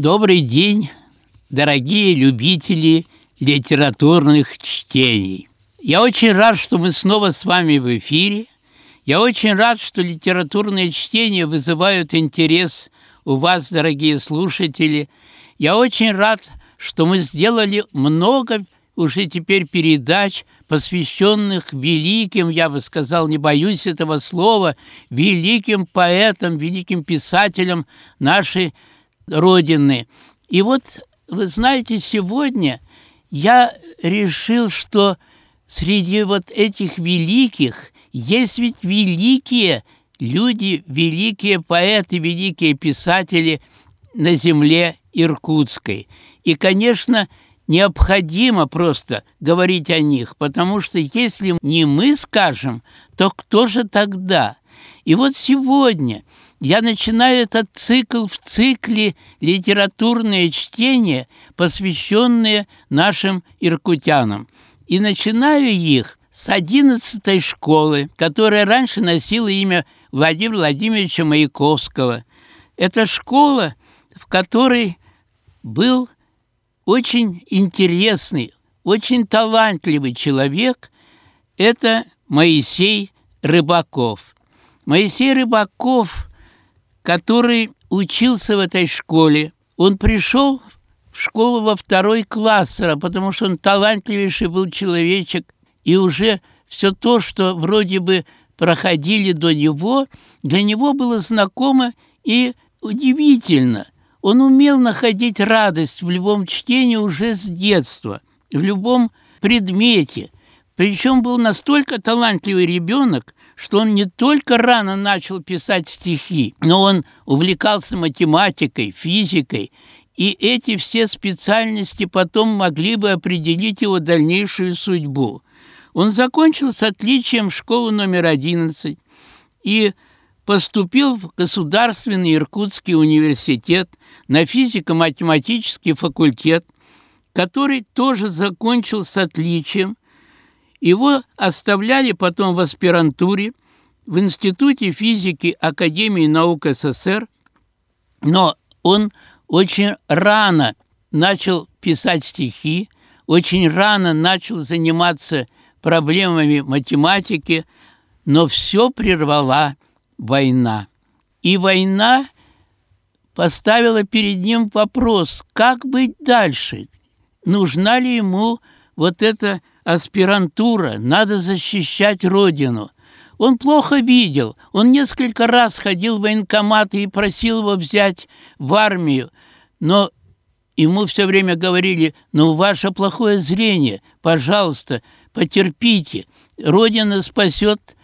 Добрый день, дорогие любители литературных чтений. Я очень рад, что мы снова с вами в эфире. Я очень рад, что литературные чтения вызывают интерес у вас, дорогие слушатели. Я очень рад, что мы сделали много уже теперь передач, посвященных великим, я бы сказал, не боюсь этого слова, великим поэтам, великим писателям нашей Родины. И вот, вы знаете, сегодня я решил, что среди вот этих великих есть ведь великие люди, великие поэты, великие писатели на земле Иркутской. И, конечно, необходимо просто говорить о них, потому что если не мы скажем, то кто же тогда? И вот сегодня я начинаю этот цикл в цикле литературные чтения, посвященные нашим иркутянам. И начинаю их с одиннадцатой школы, которая раньше носила имя Владимира Владимировича Маяковского. Это школа, в которой был очень интересный, очень талантливый человек – это Моисей Рыбаков. Моисей Рыбаков, который учился в этой школе, он пришел в школу во второй класс, потому что он талантливейший был человечек, и уже все то, что вроде бы проходили до него, для него было знакомо и удивительно – он умел находить радость в любом чтении уже с детства, в любом предмете. Причем был настолько талантливый ребенок, что он не только рано начал писать стихи, но он увлекался математикой, физикой, и эти все специальности потом могли бы определить его дальнейшую судьбу. Он закончил с отличием школу номер 11 и поступил в Государственный Иркутский университет на физико-математический факультет, который тоже закончил с отличием. Его оставляли потом в аспирантуре в Институте физики Академии наук СССР, но он очень рано начал писать стихи, очень рано начал заниматься проблемами математики, но все прервала война. И война поставила перед ним вопрос, как быть дальше? Нужна ли ему вот эта аспирантура? Надо защищать Родину. Он плохо видел. Он несколько раз ходил в военкомат и просил его взять в армию. Но ему все время говорили, ну, ваше плохое зрение, пожалуйста, потерпите. Родина спасет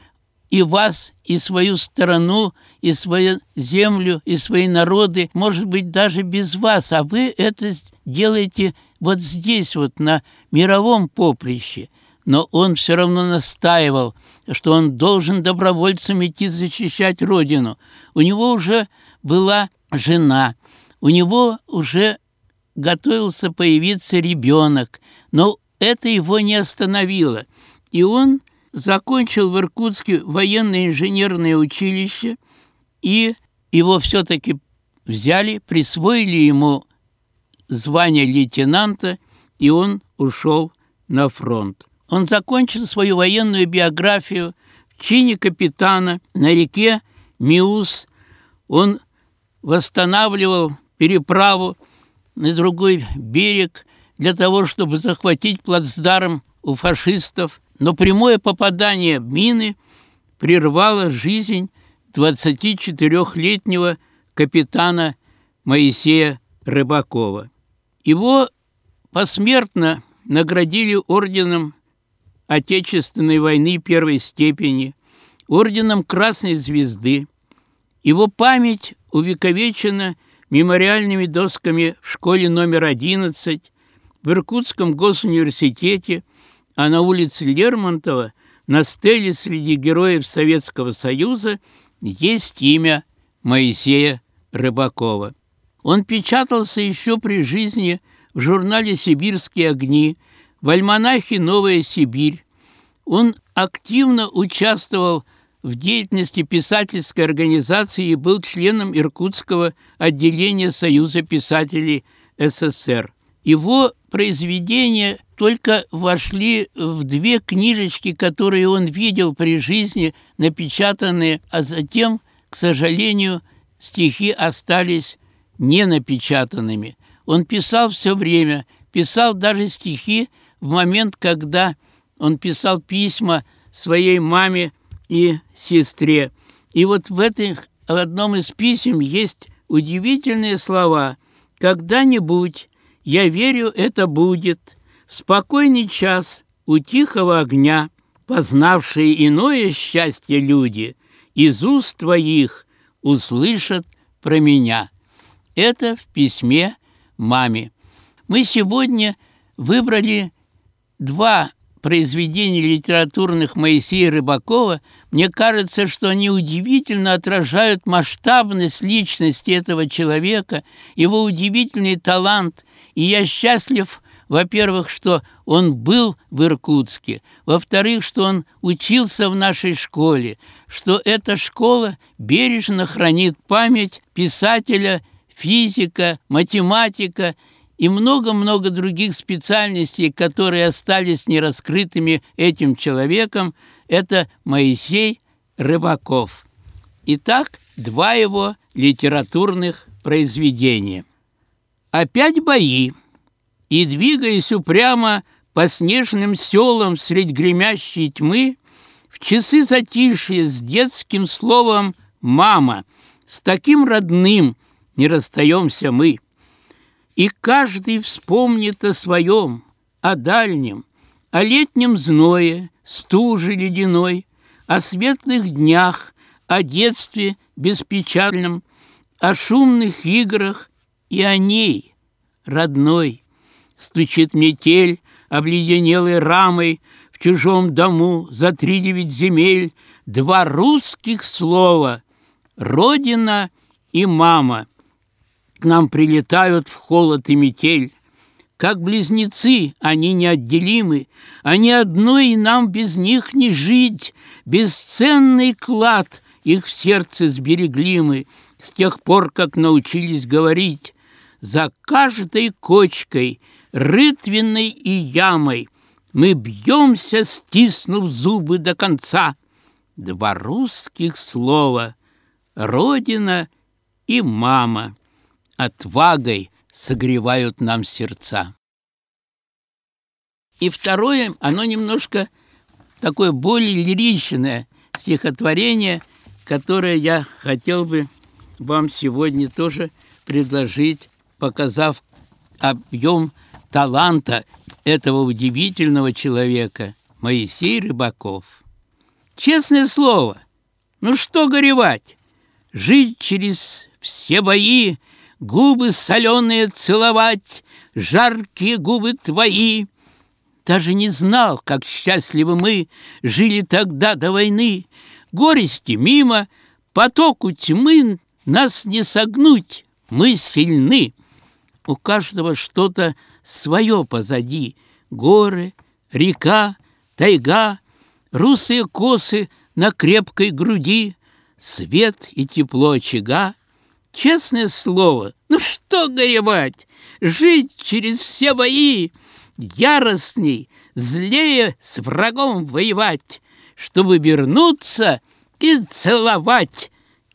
и вас, и свою страну, и свою землю, и свои народы, может быть, даже без вас, а вы это делаете вот здесь, вот на мировом поприще. Но он все равно настаивал, что он должен добровольцем идти защищать Родину. У него уже была жена, у него уже готовился появиться ребенок, но это его не остановило. И он закончил в Иркутске военное инженерное училище, и его все-таки взяли, присвоили ему звание лейтенанта, и он ушел на фронт. Он закончил свою военную биографию в чине капитана на реке Миус. Он восстанавливал переправу на другой берег для того, чтобы захватить плацдарм у фашистов но прямое попадание мины прервало жизнь 24-летнего капитана Моисея Рыбакова. Его посмертно наградили орденом Отечественной войны первой степени, орденом Красной Звезды. Его память увековечена мемориальными досками в школе номер 11, в Иркутском госуниверситете – а на улице Лермонтова на стеле среди героев Советского Союза есть имя Моисея Рыбакова. Он печатался еще при жизни в журнале «Сибирские огни», в альманахе «Новая Сибирь». Он активно участвовал в деятельности писательской организации и был членом Иркутского отделения Союза писателей СССР. Его произведения только вошли в две книжечки, которые он видел при жизни, напечатанные, а затем, к сожалению, стихи остались не напечатанными. Он писал все время, писал даже стихи в момент, когда он писал письма своей маме и сестре. И вот в, этих, в одном из писем есть удивительные слова «Когда-нибудь, я верю, это будет, спокойный час у тихого огня, познавшие иное счастье люди, из уст твоих услышат про меня». Это в письме маме. Мы сегодня выбрали два произведений литературных Моисея Рыбакова, мне кажется, что они удивительно отражают масштабность личности этого человека, его удивительный талант, и я счастлив, во-первых, что он был в Иркутске, во-вторых, что он учился в нашей школе, что эта школа бережно хранит память писателя, физика, математика и много-много других специальностей, которые остались нераскрытыми этим человеком, это Моисей Рыбаков. Итак, два его литературных произведения. Опять бои, и, двигаясь упрямо по снежным селам средь гремящей тьмы, в часы затишья с детским словом «мама», с таким родным не расстаемся мы. И каждый вспомнит о своем, о дальнем, о летнем зное, стуже ледяной, о светлых днях, о детстве беспечальном, о шумных играх и о ней, родной. Стучит метель, обледенелой рамой, в чужом дому за три девять земель два русских слова — «Родина» и «Мама» к нам прилетают в холод и метель. Как близнецы они неотделимы, они одной и нам без них не жить. Бесценный клад их в сердце сберегли мы с тех пор, как научились говорить. За каждой кочкой, рытвенной и ямой мы бьемся, стиснув зубы до конца. Два русских слова — Родина и мама отвагой согревают нам сердца. И второе, оно немножко такое более лиричное стихотворение, которое я хотел бы вам сегодня тоже предложить, показав объем таланта этого удивительного человека, Моисей Рыбаков. Честное слово, ну что горевать? Жить через все бои – губы соленые целовать, жаркие губы твои. Даже не знал, как счастливы мы жили тогда до войны. Горести мимо, потоку тьмы нас не согнуть, мы сильны. У каждого что-то свое позади. Горы, река, тайга, русые косы на крепкой груди, свет и тепло очага — Честное слово, ну что горевать, жить через все бои, яростней, злее с врагом воевать, чтобы вернуться и целовать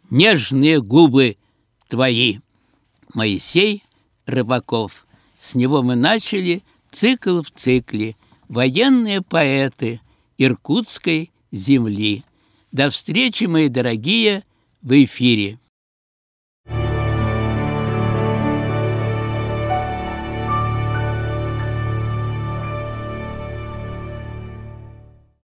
нежные губы твои. Моисей Рыбаков. С него мы начали цикл в цикле «Военные поэты Иркутской земли». До встречи, мои дорогие, в эфире.